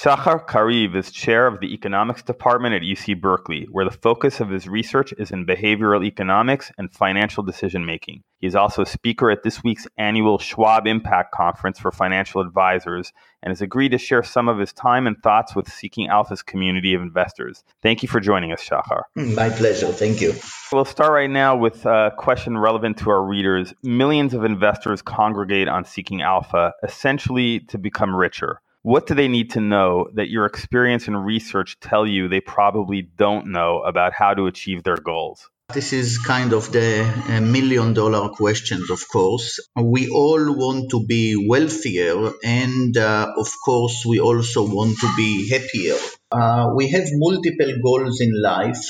Shachar Kariv is chair of the economics department at UC Berkeley, where the focus of his research is in behavioral economics and financial decision making. He is also a speaker at this week's annual Schwab Impact Conference for financial advisors and has agreed to share some of his time and thoughts with Seeking Alpha's community of investors. Thank you for joining us, Shachar. Hmm, my pleasure. Thank you. We'll start right now with a question relevant to our readers. Millions of investors congregate on Seeking Alpha essentially to become richer. What do they need to know that your experience and research tell you they probably don't know about how to achieve their goals? This is kind of the uh, million dollar question, of course. We all want to be wealthier, and uh, of course, we also want to be happier. Uh, we have multiple goals in life.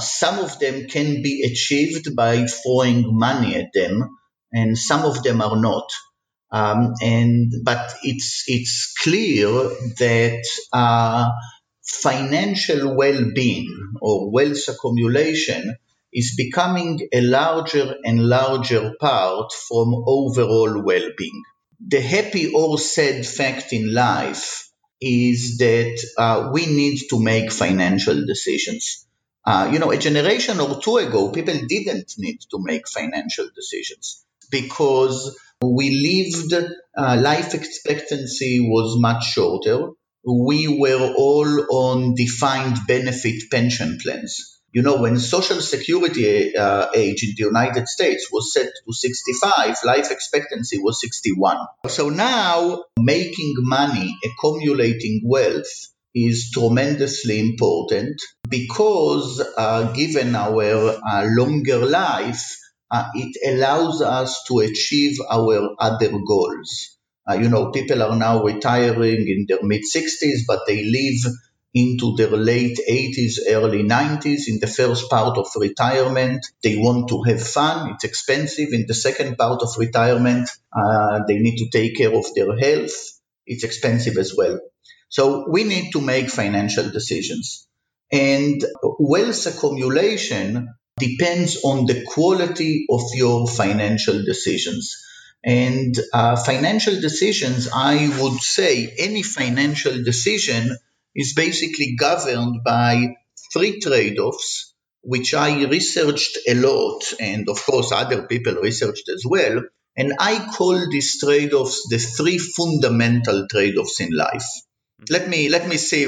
Some of them can be achieved by throwing money at them, and some of them are not. Um, and but it's it's clear that uh, financial well-being or wealth accumulation is becoming a larger and larger part from overall well-being. The happy or sad fact in life is that uh, we need to make financial decisions. Uh, you know, a generation or two ago, people didn't need to make financial decisions because we lived, uh, life expectancy was much shorter. We were all on defined benefit pension plans. You know, when Social Security uh, age in the United States was set to 65, life expectancy was 61. So now making money, accumulating wealth is tremendously important because uh, given our uh, longer life, uh, it allows us to achieve our other goals. Uh, you know, people are now retiring in their mid 60s, but they live into their late 80s, early 90s. In the first part of retirement, they want to have fun. It's expensive. In the second part of retirement, uh, they need to take care of their health. It's expensive as well. So we need to make financial decisions. And wealth accumulation depends on the quality of your financial decisions. And uh, financial decisions, I would say any financial decision is basically governed by three trade offs, which I researched a lot, and of course, other people researched as well. And I call these trade offs the three fundamental trade offs in life. Let me let me say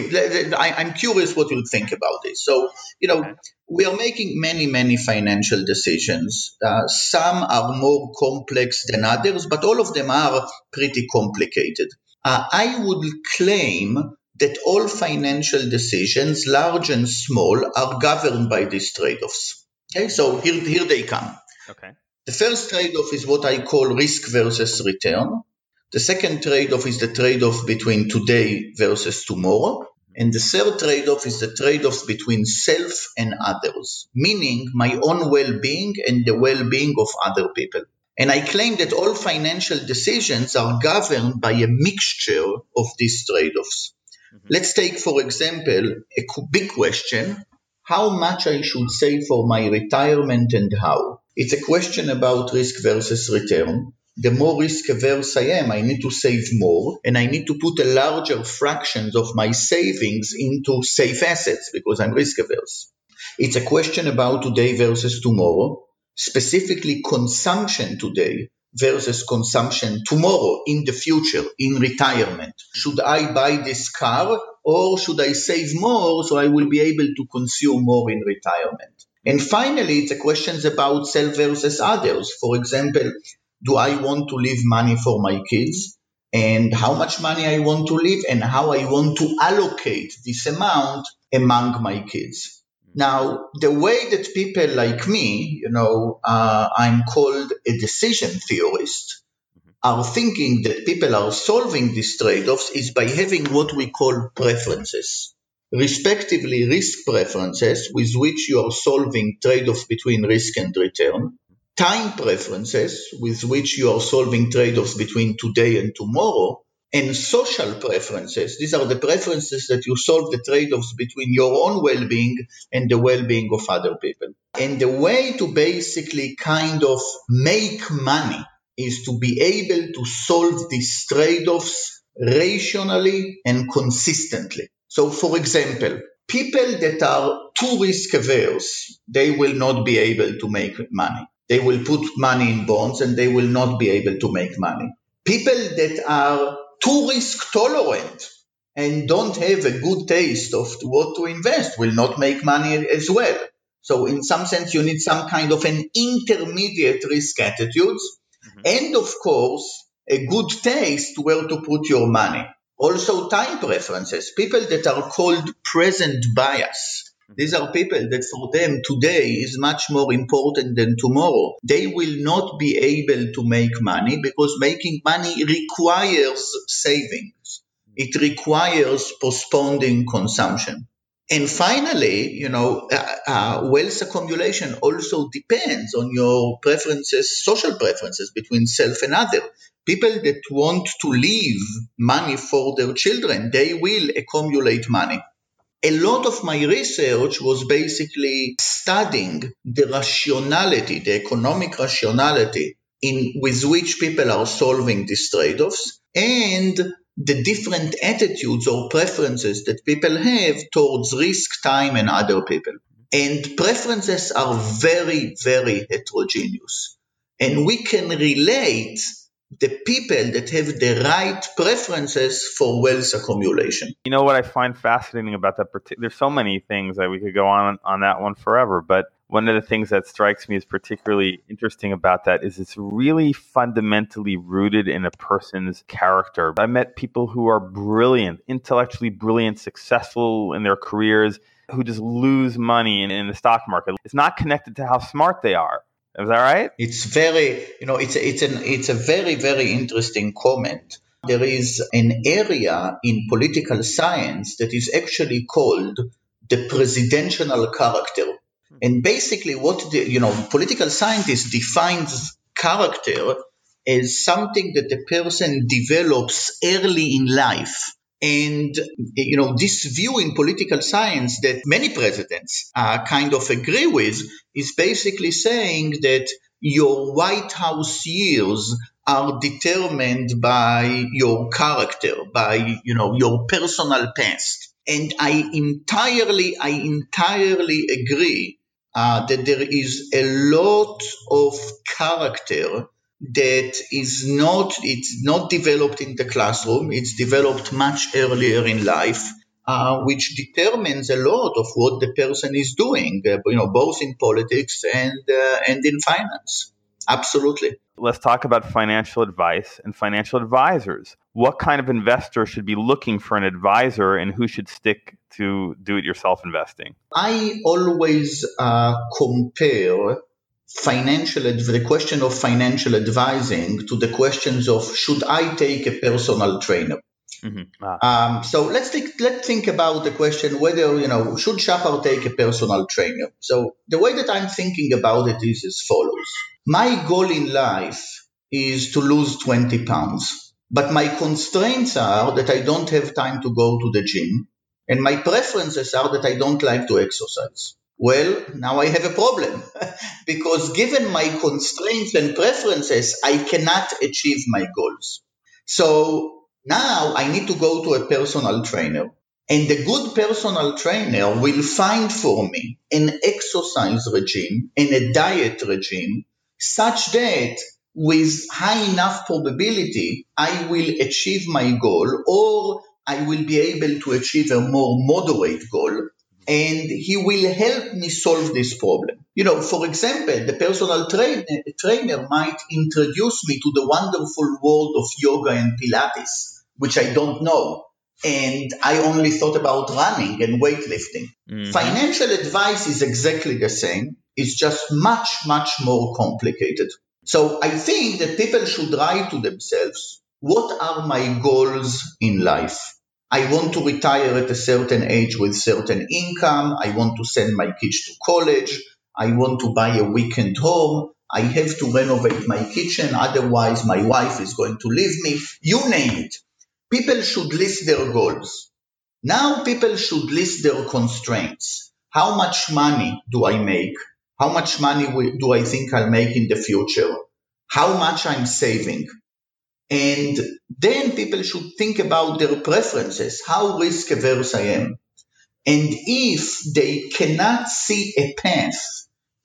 I, am curious what you'll think about this. So you know we are making many many financial decisions. Uh, some are more complex than others, but all of them are pretty complicated. Uh, I would claim that all financial decisions, large and small, are governed by these trade-offs. Okay, so here here they come. Okay. The first trade-off is what I call risk versus return. The second trade off is the trade off between today versus tomorrow. And the third trade off is the trade off between self and others, meaning my own well being and the well being of other people. And I claim that all financial decisions are governed by a mixture of these trade offs. Mm-hmm. Let's take, for example, a big question how much I should save for my retirement and how. It's a question about risk versus return the more risk averse I am, I need to save more and I need to put a larger fraction of my savings into safe assets because I'm risk averse. It's a question about today versus tomorrow, specifically consumption today versus consumption tomorrow in the future in retirement. Should I buy this car or should I save more so I will be able to consume more in retirement? And finally, it's a questions about self versus others. For example, do I want to leave money for my kids? And how much money I want to leave and how I want to allocate this amount among my kids. Now, the way that people like me, you know, uh, I'm called a decision theorist, are thinking that people are solving these trade-offs is by having what we call preferences, respectively risk preferences with which you are solving trade-offs between risk and return, time preferences with which you are solving trade-offs between today and tomorrow, and social preferences. These are the preferences that you solve the trade-offs between your own well-being and the well-being of other people. And the way to basically kind of make money is to be able to solve these trade-offs rationally and consistently. So, for example, people that are too risk averse, they will not be able to make money. They will put money in bonds and they will not be able to make money. People that are too risk tolerant and don't have a good taste of what to invest will not make money as well. So in some sense, you need some kind of an intermediate risk attitudes. Mm-hmm. And of course, a good taste where to put your money. Also time preferences. People that are called present bias. Mm-hmm. These are people that for them today is much more important than tomorrow. They will not be able to make money because making money requires savings. It requires postponing consumption. And finally, you know, uh, uh, wealth accumulation also depends on your preferences, social preferences between self and other. People that want to leave money for their children, they will accumulate money. A lot of my research was basically studying the rationality, the economic rationality in with which people are solving these trade-offs and the different attitudes or preferences that people have towards risk, time, and other people. And preferences are very, very heterogeneous. And we can relate the people that have the right preferences for wealth accumulation. You know what I find fascinating about that? There's so many things that we could go on on that one forever, but one of the things that strikes me as particularly interesting about that is it's really fundamentally rooted in a person's character. I met people who are brilliant, intellectually brilliant, successful in their careers, who just lose money in, in the stock market. It's not connected to how smart they are. Is that right? It's very, you know, it's a, it's an it's a very very interesting comment. There is an area in political science that is actually called the presidential character hmm. and basically, what the, you know, political scientist defines character as something that the person develops early in life. And, you know, this view in political science that many presidents uh, kind of agree with is basically saying that your White House years are determined by your character, by, you know, your personal past. And I entirely, I entirely agree uh, that there is a lot of character that is not it's not developed in the classroom it's developed much earlier in life uh, which determines a lot of what the person is doing uh, you know both in politics and uh, and in finance. Absolutely. Let's talk about financial advice and financial advisors. What kind of investor should be looking for an advisor and who should stick to do it yourself investing? I always uh, compare financial the question of financial advising to the questions of should I take a personal trainer? Mm-hmm. Ah. Um, so let's think, let's think about the question whether you know should Shachar take a personal trainer. So the way that I'm thinking about it is as follows: My goal in life is to lose 20 pounds, but my constraints are that I don't have time to go to the gym. And my preferences are that I don't like to exercise. Well, now I have a problem because given my constraints and preferences, I cannot achieve my goals. So now I need to go to a personal trainer. And the good personal trainer will find for me an exercise regime and a diet regime such that with high enough probability, I will achieve my goal or I will be able to achieve a more moderate goal and he will help me solve this problem. You know, for example, the personal trainer, trainer might introduce me to the wonderful world of yoga and Pilates, which I don't know. And I only thought about running and weightlifting. Mm-hmm. Financial advice is exactly the same. It's just much, much more complicated. So I think that people should write to themselves, what are my goals in life? I want to retire at a certain age with certain income. I want to send my kids to college. I want to buy a weekend home. I have to renovate my kitchen. Otherwise, my wife is going to leave me. You name it. People should list their goals. Now people should list their constraints. How much money do I make? How much money do I think I'll make in the future? How much I'm saving? And then people should think about their preferences, how risk averse I am. And if they cannot see a path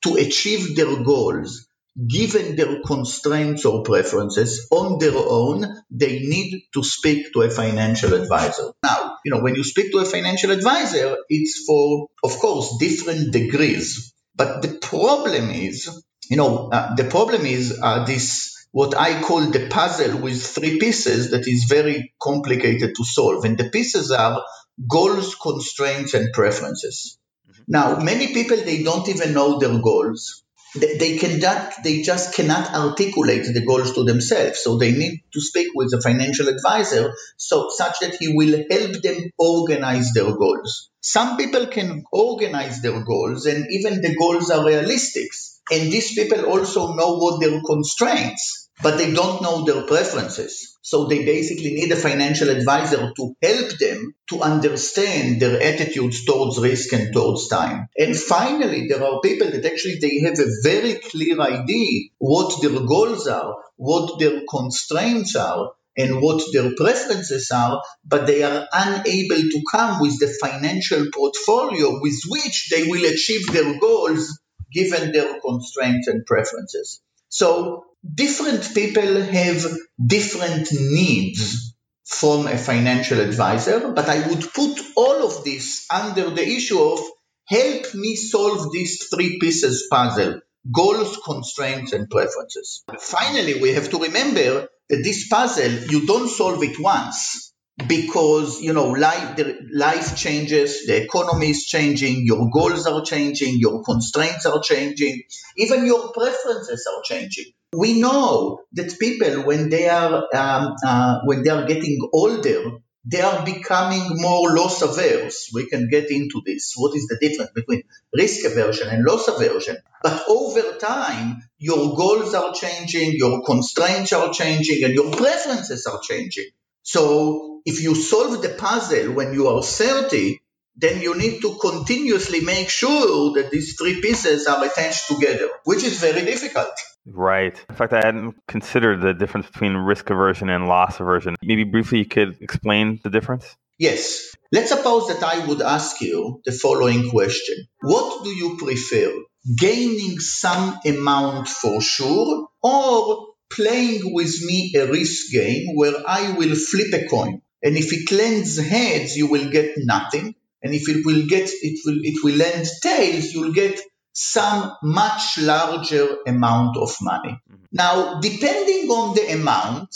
to achieve their goals, given their constraints or preferences on their own, they need to speak to a financial advisor. Now, you know, when you speak to a financial advisor, it's for, of course, different degrees. But the problem is, you know, uh, the problem is uh, this what I call the puzzle with three pieces that is very complicated to solve. And the pieces are goals, constraints, and preferences. Mm-hmm. Now, many people, they don't even know their goals. They, they cannot, they just cannot articulate the goals to themselves. So they need to speak with a financial advisor so such that he will help them organize their goals. Some people can organize their goals and even the goals are realistic. And these people also know what their constraints but they don't know their preferences. So they basically need a financial advisor to help them to understand their attitudes towards risk and towards time. And finally, there are people that actually they have a very clear idea what their goals are, what their constraints are, and what their preferences are, but they are unable to come with the financial portfolio with which they will achieve their goals given their constraints and preferences. So different people have different needs from a financial advisor, but I would put all of this under the issue of help me solve these three pieces puzzle goals, constraints, and preferences. Finally, we have to remember that this puzzle, you don't solve it once because you know life life changes the economy is changing your goals are changing your constraints are changing even your preferences are changing. We know that people when they are um, uh, when they are getting older they are becoming more loss averse. We can get into this. What is the difference between risk aversion and loss aversion? But over time your goals are changing your constraints are changing and your preferences are changing. So if you solve the puzzle when you are 30, then you need to continuously make sure that these three pieces are attached together, which is very difficult. Right. In fact, I hadn't considered the difference between risk aversion and loss aversion. Maybe briefly you could explain the difference? Yes. Let's suppose that I would ask you the following question What do you prefer? Gaining some amount for sure or playing with me a risk game where I will flip a coin? And if it lends heads, you will get nothing. And if it will get, it will, it will lend tails, you'll get some much larger amount of money. Mm-hmm. Now, depending on the amount,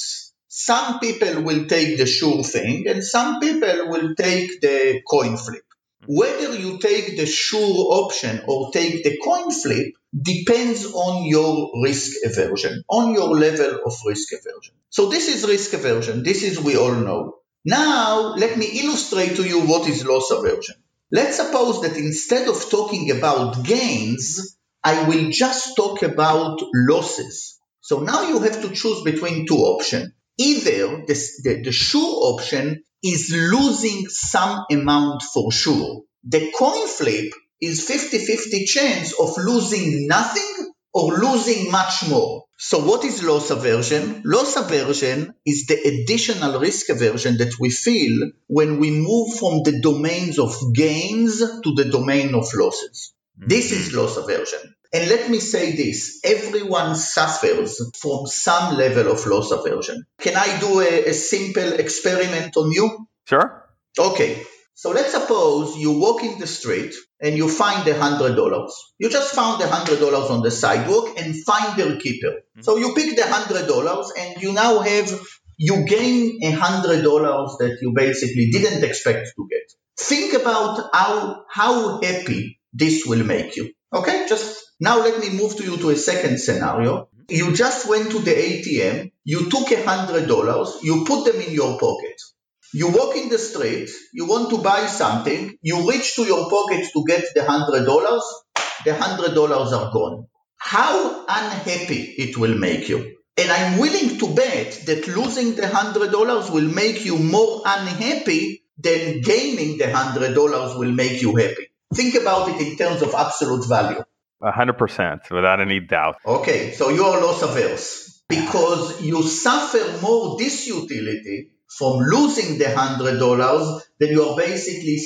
some people will take the sure thing and some people will take the coin flip. Mm-hmm. Whether you take the sure option or take the coin flip depends on your risk aversion, on your level of risk aversion. So this is risk aversion. This is we all know. Now, let me illustrate to you what is loss aversion. Let's suppose that instead of talking about gains, I will just talk about losses. So now you have to choose between two options. Either the, the, the sure option is losing some amount for sure. The coin flip is 50-50 chance of losing nothing or losing much more. So what is loss aversion? Loss aversion is the additional risk aversion that we feel when we move from the domains of gains to the domain of losses. Mm-hmm. This is loss aversion. And let me say this, everyone suffers from some level of loss aversion. Can I do a, a simple experiment on you? Sure. Okay. So let's suppose you walk in the street and you find a hundred dollars. You just found a hundred dollars on the sidewalk and find their keeper. Mm-hmm. So you pick the hundred dollars and you now have you gain a hundred dollars that you basically didn't expect to get. Think about how how happy this will make you. Okay, just now let me move to you to a second scenario. You just went to the ATM, you took a hundred dollars, you put them in your pocket. You walk in the street, you want to buy something, you reach to your pocket to get the hundred dollars, the hundred dollars are gone. How unhappy it will make you. And I'm willing to bet that losing the hundred dollars will make you more unhappy than gaining the hundred dollars will make you happy. Think about it in terms of absolute value. A hundred percent, without any doubt. Okay, so you are loss averse. because you suffer more disutility from losing the hundred dollars then you are basically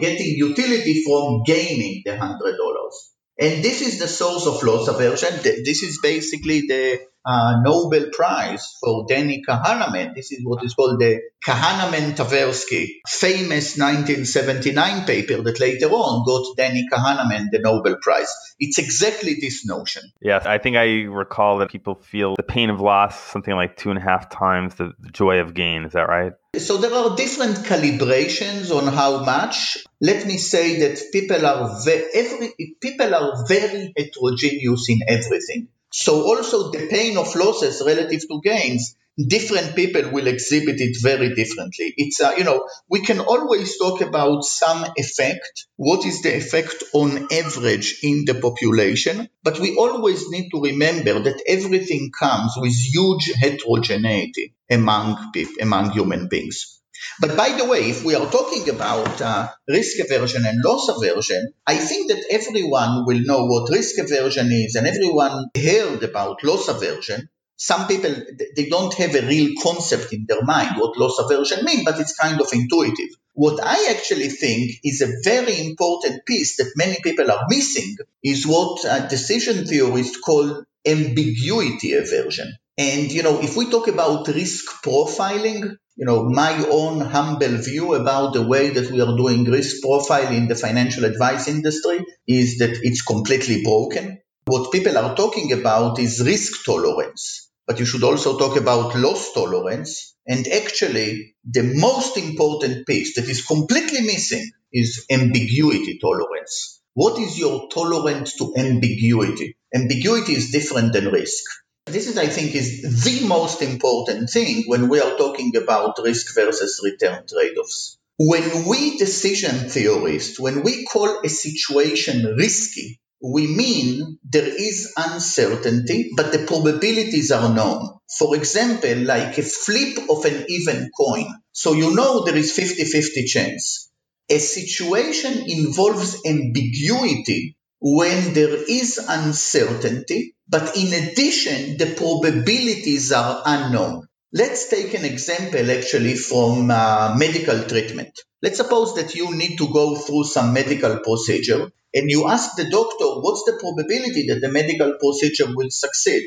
getting utility from gaining the hundred dollars. And this is the source of loss aversion. This is basically the uh, Nobel Prize for Danny Kahneman. This is what is called the Kahneman-Tversky famous 1979 paper that later on got Danny Kahneman the Nobel Prize. It's exactly this notion. Yes, I think I recall that people feel the pain of loss something like two and a half times the joy of gain. Is that right? So there are different calibrations on how much. Let me say that people are ve- every people are very heterogeneous in everything. So also the pain of losses relative to gains, different people will exhibit it very differently. It's, uh, you know, we can always talk about some effect. What is the effect on average in the population? But we always need to remember that everything comes with huge heterogeneity among people, among human beings. But by the way, if we are talking about uh, risk aversion and loss aversion, I think that everyone will know what risk aversion is and everyone heard about loss aversion. Some people, they don't have a real concept in their mind what loss aversion means, but it's kind of intuitive. What I actually think is a very important piece that many people are missing is what uh, decision theorists call ambiguity aversion. And, you know, if we talk about risk profiling, you know, my own humble view about the way that we are doing risk profile in the financial advice industry is that it's completely broken. What people are talking about is risk tolerance, but you should also talk about loss tolerance. And actually, the most important piece that is completely missing is ambiguity tolerance. What is your tolerance to ambiguity? Ambiguity is different than risk. This is, I think, is the most important thing when we are talking about risk versus return trade-offs. When we decision theorists, when we call a situation risky, we mean there is uncertainty, but the probabilities are known. For example, like a flip of an even coin. So you know there is 50-50 chance. A situation involves ambiguity when there is uncertainty, but in addition, the probabilities are unknown. Let's take an example actually from uh, medical treatment. Let's suppose that you need to go through some medical procedure and you ask the doctor what's the probability that the medical procedure will succeed.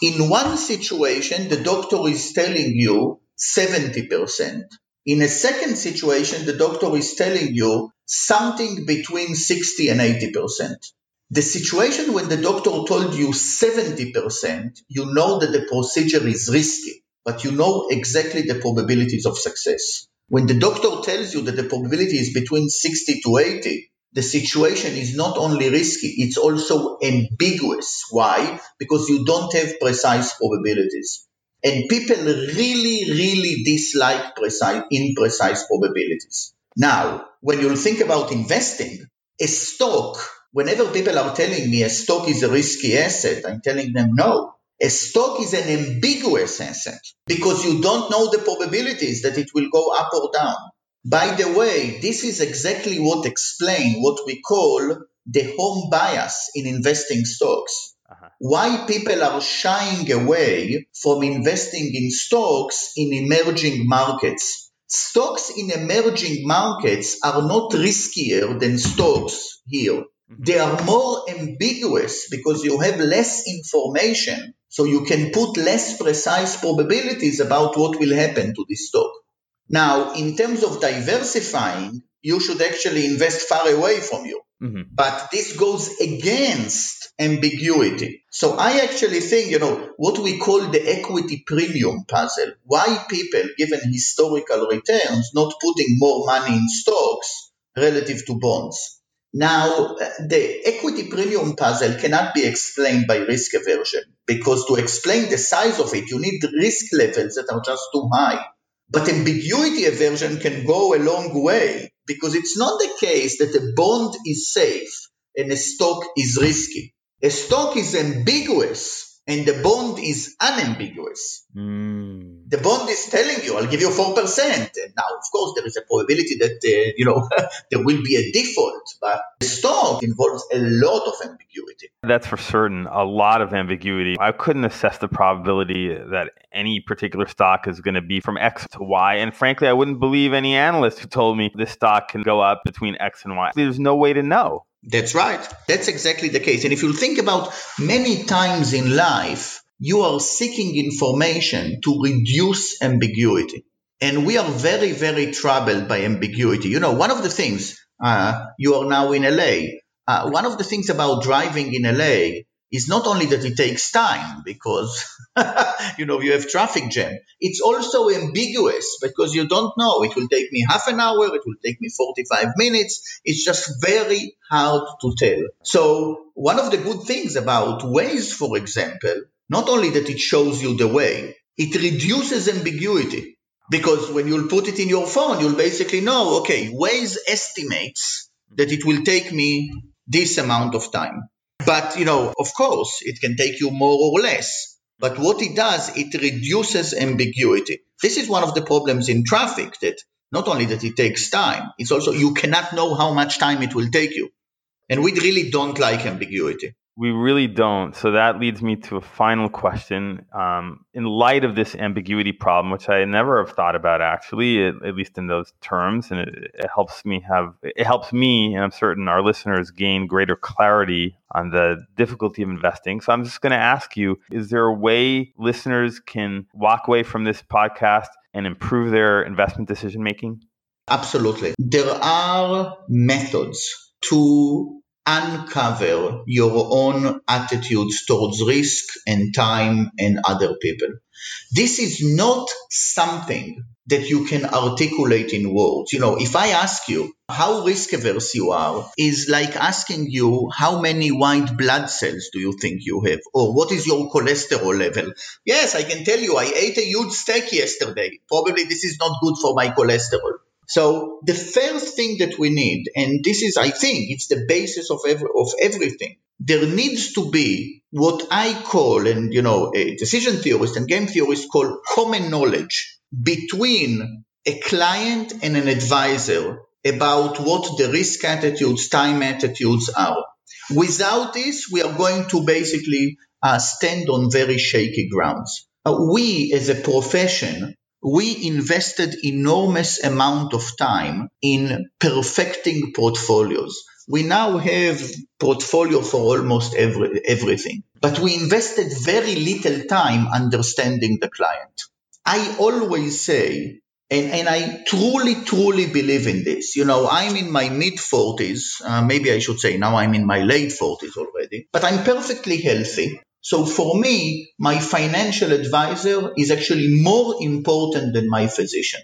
In one situation, the doctor is telling you 70%. In a second situation, the doctor is telling you something between 60 and 80%. The situation when the doctor told you 70%, you know that the procedure is risky, but you know exactly the probabilities of success. When the doctor tells you that the probability is between 60 to 80, the situation is not only risky, it's also ambiguous. Why? Because you don't have precise probabilities. And people really, really dislike precise, imprecise probabilities. Now, when you think about investing, a stock whenever people are telling me a stock is a risky asset, I'm telling them no. A stock is an ambiguous asset because you don't know the probabilities that it will go up or down. By the way, this is exactly what explains what we call the home bias in investing stocks. Why people are shying away from investing in stocks in emerging markets. Stocks in emerging markets are not riskier than stocks here. Mm-hmm. They are more ambiguous because you have less information, so you can put less precise probabilities about what will happen to this stock. Now, in terms of diversifying, you should actually invest far away from you. Mm-hmm. But this goes against ambiguity. So I actually think, you know, what we call the equity premium puzzle, why people, given historical returns, not putting more money in stocks relative to bonds. Now, the equity premium puzzle cannot be explained by risk aversion because to explain the size of it, you need risk levels that are just too high. But ambiguity aversion can go a long way because it's not the case that a bond is safe and a stock is risky. A stock is ambiguous and the bond is unambiguous. Mm. The bond is telling you, I'll give you 4%. And now, of course, there is a probability that, uh, you know, there will be a default, but the stock involves a lot of ambiguity. That's for certain, a lot of ambiguity. I couldn't assess the probability that any particular stock is going to be from X to Y. And frankly, I wouldn't believe any analyst who told me this stock can go up between X and Y. There's no way to know. That's right. That's exactly the case. And if you think about many times in life, you are seeking information to reduce ambiguity. And we are very, very troubled by ambiguity. You know, one of the things, uh, you are now in LA. Uh, one of the things about driving in LA is not only that it takes time because you know you have traffic jam. It's also ambiguous because you don't know. It will take me half an hour. It will take me 45 minutes. It's just very hard to tell. So one of the good things about waze for example not only that it shows you the way it reduces ambiguity because when you'll put it in your phone you'll basically know okay waze estimates that it will take me this amount of time but, you know, of course, it can take you more or less. But what it does, it reduces ambiguity. This is one of the problems in traffic that not only that it takes time, it's also you cannot know how much time it will take you. And we really don't like ambiguity. We really don't. So that leads me to a final question. Um, in light of this ambiguity problem, which I never have thought about actually, at, at least in those terms, and it, it, helps me have it helps me, and I'm certain our listeners gain greater clarity on the difficulty of investing. So I'm just going to ask you: Is there a way listeners can walk away from this podcast and improve their investment decision making? Absolutely. There are methods to uncover your own attitudes towards risk and time and other people. This is not something that you can articulate in words. You know, if I ask you how risk averse you are, is like asking you how many white blood cells do you think you have, or what is your cholesterol level. Yes, I can tell you, I ate a huge steak yesterday. Probably this is not good for my cholesterol. So the first thing that we need, and this is, I think, it's the basis of every, of everything. There needs to be what I call, and you know, a decision theorist and game theorist call common knowledge between a client and an advisor about what the risk attitudes, time attitudes are. Without this, we are going to basically uh, stand on very shaky grounds. Uh, we as a profession we invested enormous amount of time in perfecting portfolios. We now have portfolio for almost every, everything, but we invested very little time understanding the client. I always say, and, and I truly, truly believe in this. You know, I'm in my mid 40s. Uh, maybe I should say now I'm in my late 40s already, but I'm perfectly healthy. So for me, my financial advisor is actually more important than my physician.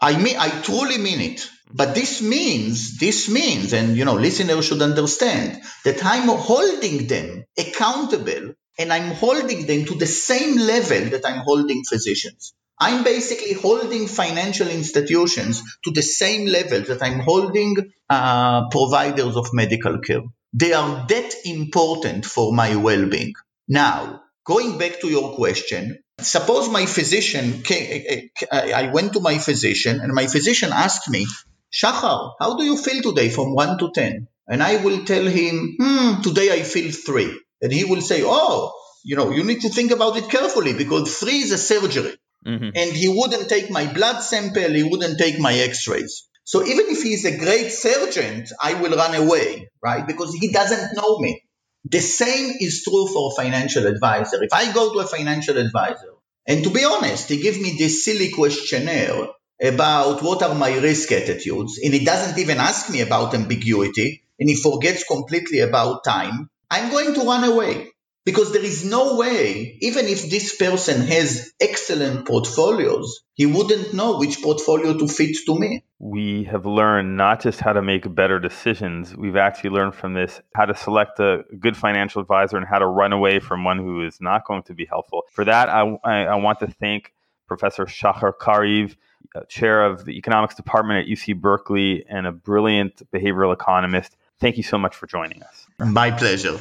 I mean, I truly mean it. But this means, this means, and you know, listeners should understand that I'm holding them accountable and I'm holding them to the same level that I'm holding physicians. I'm basically holding financial institutions to the same level that I'm holding uh, providers of medical care. They are that important for my well-being. Now, going back to your question, suppose my physician, came, I went to my physician and my physician asked me, Shachar, how do you feel today from 1 to 10? And I will tell him, hmm, today I feel 3. And he will say, oh, you know, you need to think about it carefully because 3 is a surgery. Mm-hmm. And he wouldn't take my blood sample, he wouldn't take my x-rays. So even if he's a great surgeon, I will run away, right? Because he doesn't know me. The same is true for a financial advisor. If I go to a financial advisor, and to be honest, he gives me this silly questionnaire about what are my risk attitudes, and he doesn't even ask me about ambiguity, and he forgets completely about time, I'm going to run away. Because there is no way, even if this person has excellent portfolios, he wouldn't know which portfolio to fit to me. We have learned not just how to make better decisions, we've actually learned from this how to select a good financial advisor and how to run away from one who is not going to be helpful. For that, I, I, I want to thank Professor Shachar Kariv, uh, chair of the economics department at UC Berkeley and a brilliant behavioral economist. Thank you so much for joining us. My pleasure.